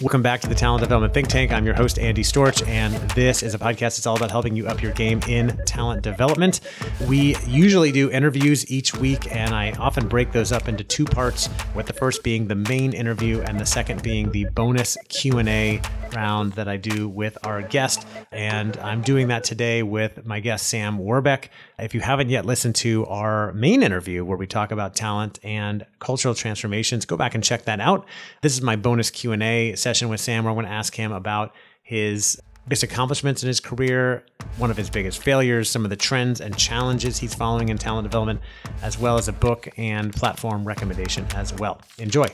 Welcome back to the Talent Development Think Tank. I'm your host, Andy Storch, and this is a podcast that's all about helping you up your game in talent development. We usually do interviews each week, and I often break those up into two parts, with the first being the main interview and the second being the bonus Q&A round that I do with our guest. And I'm doing that today with my guest, Sam Warbeck. If you haven't yet listened to our main interview where we talk about talent and cultural transformations, go back and check that out. This is my bonus Q&A session with Sam where I'm going to ask him about his biggest accomplishments in his career, one of his biggest failures, some of the trends and challenges he's following in talent development, as well as a book and platform recommendation as well. Enjoy.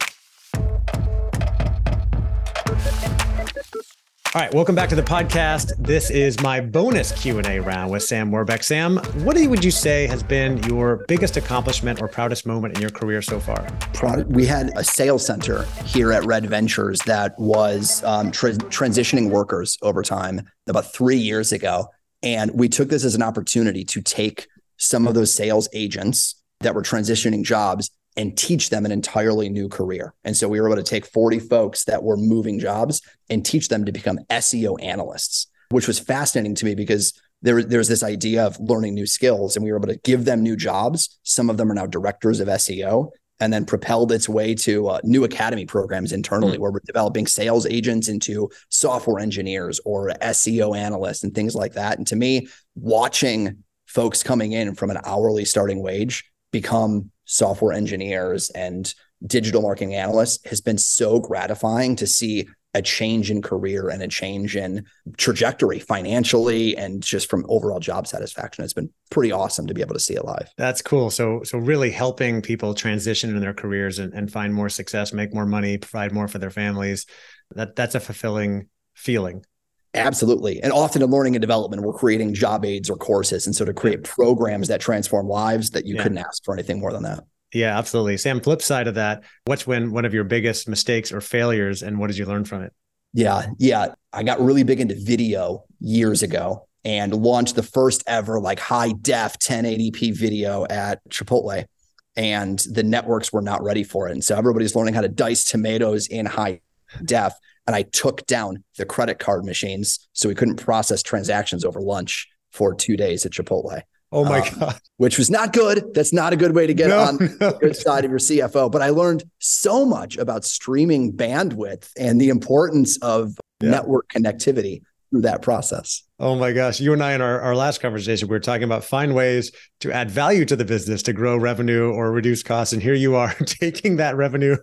All right, welcome back to the podcast. This is my bonus Q&A round with Sam Warbeck. Sam, what would you say has been your biggest accomplishment or proudest moment in your career so far? We had a sales center here at Red Ventures that was um, tra- transitioning workers over time about three years ago. And we took this as an opportunity to take some of those sales agents that were transitioning jobs and teach them an entirely new career. And so we were able to take 40 folks that were moving jobs and teach them to become SEO analysts, which was fascinating to me because there, there's this idea of learning new skills and we were able to give them new jobs. Some of them are now directors of SEO and then propelled its way to uh, new academy programs internally mm-hmm. where we're developing sales agents into software engineers or SEO analysts and things like that. And to me, watching folks coming in from an hourly starting wage become software engineers and digital marketing analysts has been so gratifying to see a change in career and a change in trajectory financially and just from overall job satisfaction. It's been pretty awesome to be able to see it live. That's cool. So so really helping people transition in their careers and, and find more success, make more money, provide more for their families. That that's a fulfilling feeling. Absolutely. And often in learning and development, we're creating job aids or courses. And so to create programs that transform lives that you yeah. couldn't ask for anything more than that. Yeah, absolutely. Sam, flip side of that, what's been one of your biggest mistakes or failures and what did you learn from it? Yeah. Yeah. I got really big into video years ago and launched the first ever like high def 1080p video at Chipotle. And the networks were not ready for it. And so everybody's learning how to dice tomatoes in high def and I took down the credit card machines so we couldn't process transactions over lunch for two days at Chipotle. Oh my um, God. Which was not good. That's not a good way to get no, on no. the good side of your CFO. But I learned so much about streaming bandwidth and the importance of yeah. network connectivity through that process. Oh my gosh. You and I in our, our last conversation, we were talking about find ways to add value to the business to grow revenue or reduce costs. And here you are taking that revenue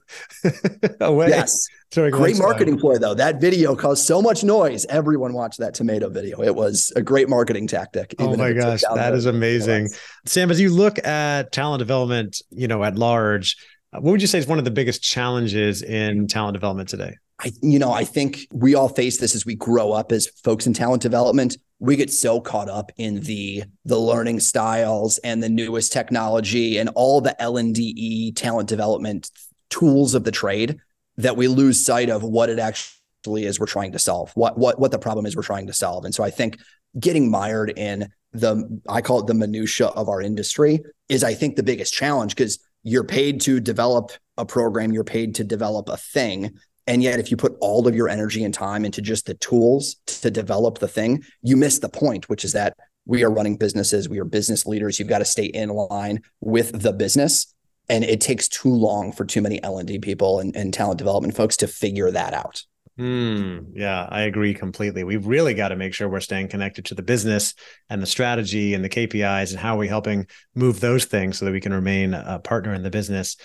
away. Yes. Great marketing ploy though. That video caused so much noise. Everyone watched that tomato video. It was a great marketing tactic. Oh my gosh. That is amazing. Sam, as you look at talent development, you know, at large, what would you say is one of the biggest challenges in talent development today? I, you know, I think we all face this as we grow up as folks in talent development. We get so caught up in the the learning styles and the newest technology and all the L and D talent development tools of the trade that we lose sight of what it actually is we're trying to solve. What what what the problem is we're trying to solve. And so I think getting mired in the I call it the minutia of our industry is I think the biggest challenge because you're paid to develop a program, you're paid to develop a thing and yet, if you put all of your energy and time into just the tools to develop the thing, you miss the point, which is that we are running businesses, we are business leaders. You've got to stay in line with the business. And it takes too long for too many L&D people and, talent development folks to figure that out. Hmm. yeah, I agree completely. We've really got to make sure we're staying connected to the business and the strategy and the KPIs and how are we helping move those things so that we can remain a partner in the business.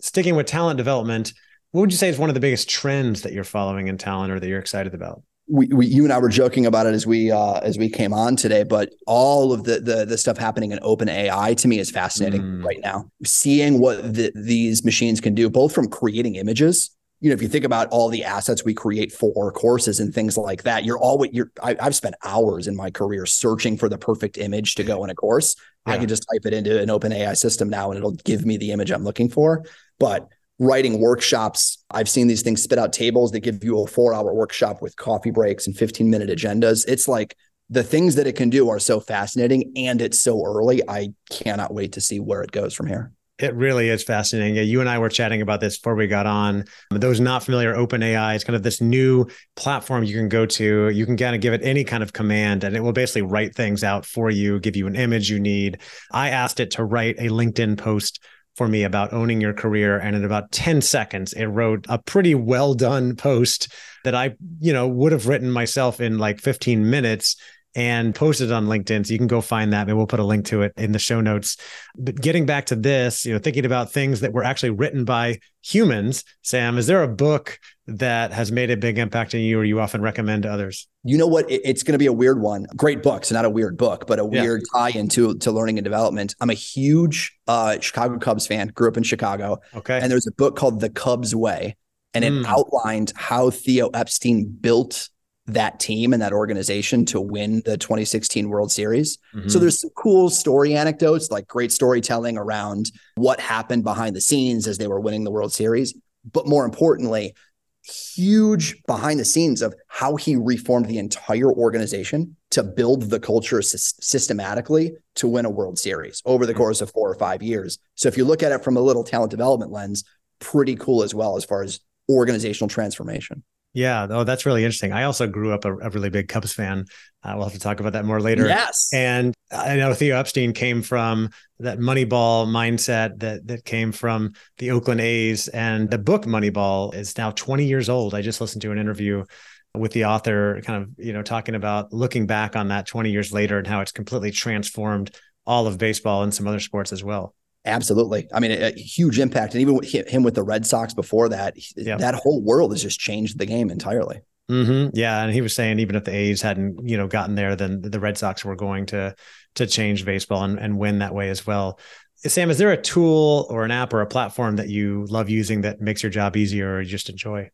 Sticking with talent development, what would you say is one of the biggest trends that you're following in talent or that you're excited about? We, we, you and I were joking about it as we uh, as we came on today, but all of the the, the stuff happening in open AI to me is fascinating mm. right now. Seeing what the, these machines can do, both from creating images. You know, if you think about all the assets we create for courses and things like that, you're always you're. I, have spent hours in my career searching for the perfect image to go in a course. Yeah. I can just type it into an open AI system now, and it'll give me the image I'm looking for. But writing workshops. I've seen these things spit out tables that give you a four hour workshop with coffee breaks and 15 minute agendas. It's like the things that it can do are so fascinating and it's so early. I cannot wait to see where it goes from here. It really is fascinating. Yeah, you and I were chatting about this before we got on. Those not familiar, OpenAI is kind of this new platform you can go to. You can kind of give it any kind of command and it will basically write things out for you, give you an image you need. I asked it to write a LinkedIn post for me about owning your career and in about 10 seconds it wrote a pretty well done post that I, you know, would have written myself in like 15 minutes and posted on LinkedIn. So you can go find that. Maybe we'll put a link to it in the show notes. But getting back to this, you know, thinking about things that were actually written by humans, Sam, is there a book that has made a big impact on you or you often recommend to others? You know what? It's going to be a weird one. Great books, not a weird book, but a weird yeah. tie into to learning and development. I'm a huge uh, Chicago Cubs fan, grew up in Chicago. Okay. And there's a book called The Cubs Way, and it mm. outlined how Theo Epstein built that team and that organization to win the 2016 World Series. Mm-hmm. So there's some cool story anecdotes, like great storytelling around what happened behind the scenes as they were winning the World Series. But more importantly, huge behind the scenes of how he reformed the entire organization to build the culture sy- systematically to win a World Series over the mm-hmm. course of four or five years. So if you look at it from a little talent development lens, pretty cool as well as far as organizational transformation. Yeah. Oh, that's really interesting. I also grew up a, a really big Cubs fan. Uh, we'll have to talk about that more later. Yes. And I know Theo Epstein came from that Moneyball mindset that that came from the Oakland A's, and the book Moneyball is now 20 years old. I just listened to an interview with the author, kind of you know talking about looking back on that 20 years later and how it's completely transformed all of baseball and some other sports as well. Absolutely. I mean, a, a, huge impact. And even with him with the Red Sox before that, yep. that whole world has just changed the game entirely. Mm-hmm. Yeah. And he was saying even if the A's hadn't, you know, gotten there, then the Red Sox were going to to change baseball and, and win that way as well. Sam, is there a tool or an app or a platform that you love using that makes your job easier or you just enjoy?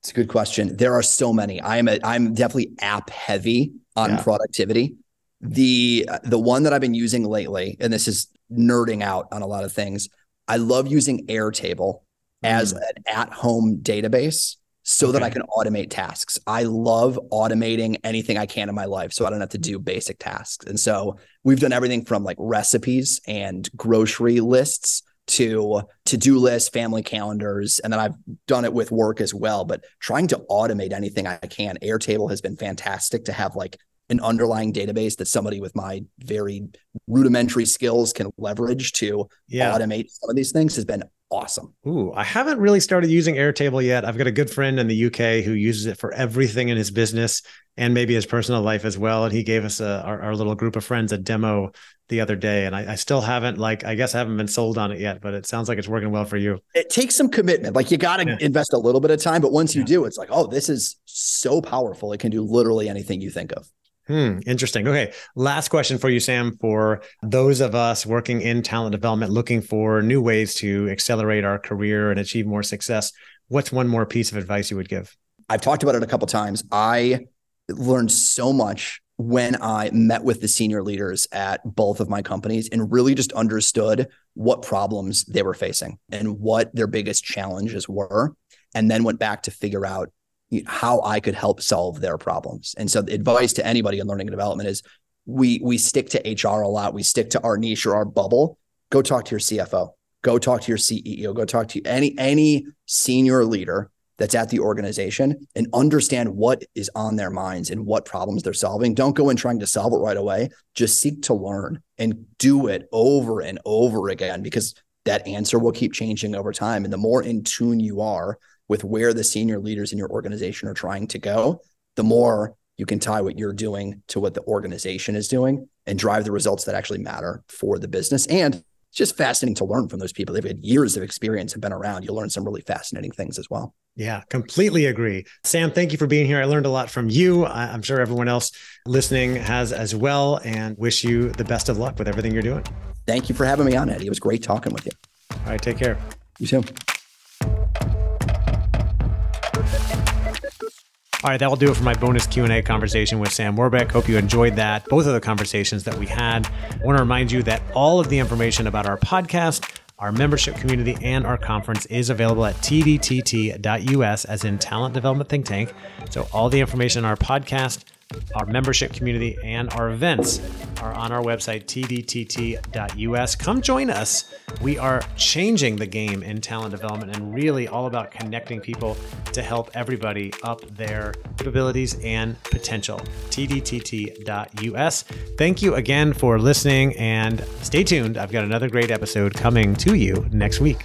It's a good question. There are so many. I'm a, I'm definitely app heavy on yeah. productivity. The the one that I've been using lately, and this is nerding out on a lot of things. I love using Airtable mm. as an at-home database so okay. that I can automate tasks. I love automating anything I can in my life so I don't have to do basic tasks. And so we've done everything from like recipes and grocery lists to to-do lists, family calendars, and then I've done it with work as well, but trying to automate anything I can. Airtable has been fantastic to have like an underlying database that somebody with my very rudimentary skills can leverage to yeah. automate some of these things has been awesome. Ooh, I haven't really started using Airtable yet. I've got a good friend in the UK who uses it for everything in his business and maybe his personal life as well. And he gave us a, our, our little group of friends a demo the other day. And I, I, still haven't like, I guess I haven't been sold on it yet, but it sounds like it's working well for you. It takes some commitment. Like you got to yeah. invest a little bit of time, but once you yeah. do, it's like, oh, this is so powerful. It can do literally anything you think of. Hmm, interesting. Okay. Last question for you, Sam. For those of us working in talent development, looking for new ways to accelerate our career and achieve more success, what's one more piece of advice you would give? I've talked about it a couple times. I learned so much when I met with the senior leaders at both of my companies and really just understood what problems they were facing and what their biggest challenges were. And then went back to figure out how I could help solve their problems. And so the advice to anybody in learning and development is we we stick to HR a lot. We stick to our niche or our bubble. Go talk to your CFO. Go talk to your CEO. Go talk to any any senior leader that's at the organization and understand what is on their minds and what problems they're solving. Don't go in trying to solve it right away. Just seek to learn and do it over and over again because that answer will keep changing over time. And the more in tune you are with where the senior leaders in your organization are trying to go, the more you can tie what you're doing to what the organization is doing and drive the results that actually matter for the business. And it's just fascinating to learn from those people. They've had years of experience and been around. You'll learn some really fascinating things as well. Yeah, completely agree. Sam, thank you for being here. I learned a lot from you. I'm sure everyone else listening has as well, and wish you the best of luck with everything you're doing. Thank you for having me on, Eddie. It was great talking with you. All right, take care. You too. All right, that will do it for my bonus Q&A conversation with Sam Warbeck. Hope you enjoyed that. Both of the conversations that we had. I want to remind you that all of the information about our podcast Our membership community and our conference is available at tdtt.us, as in Talent Development Think Tank. So, all the information on our podcast, our membership community, and our events are on our website, tdtt.us. Come join us. We are changing the game in talent development and really all about connecting people to help everybody up their capabilities and potential. tdtt.us. Thank you again for listening and stay tuned. I've got another great episode coming to you next week.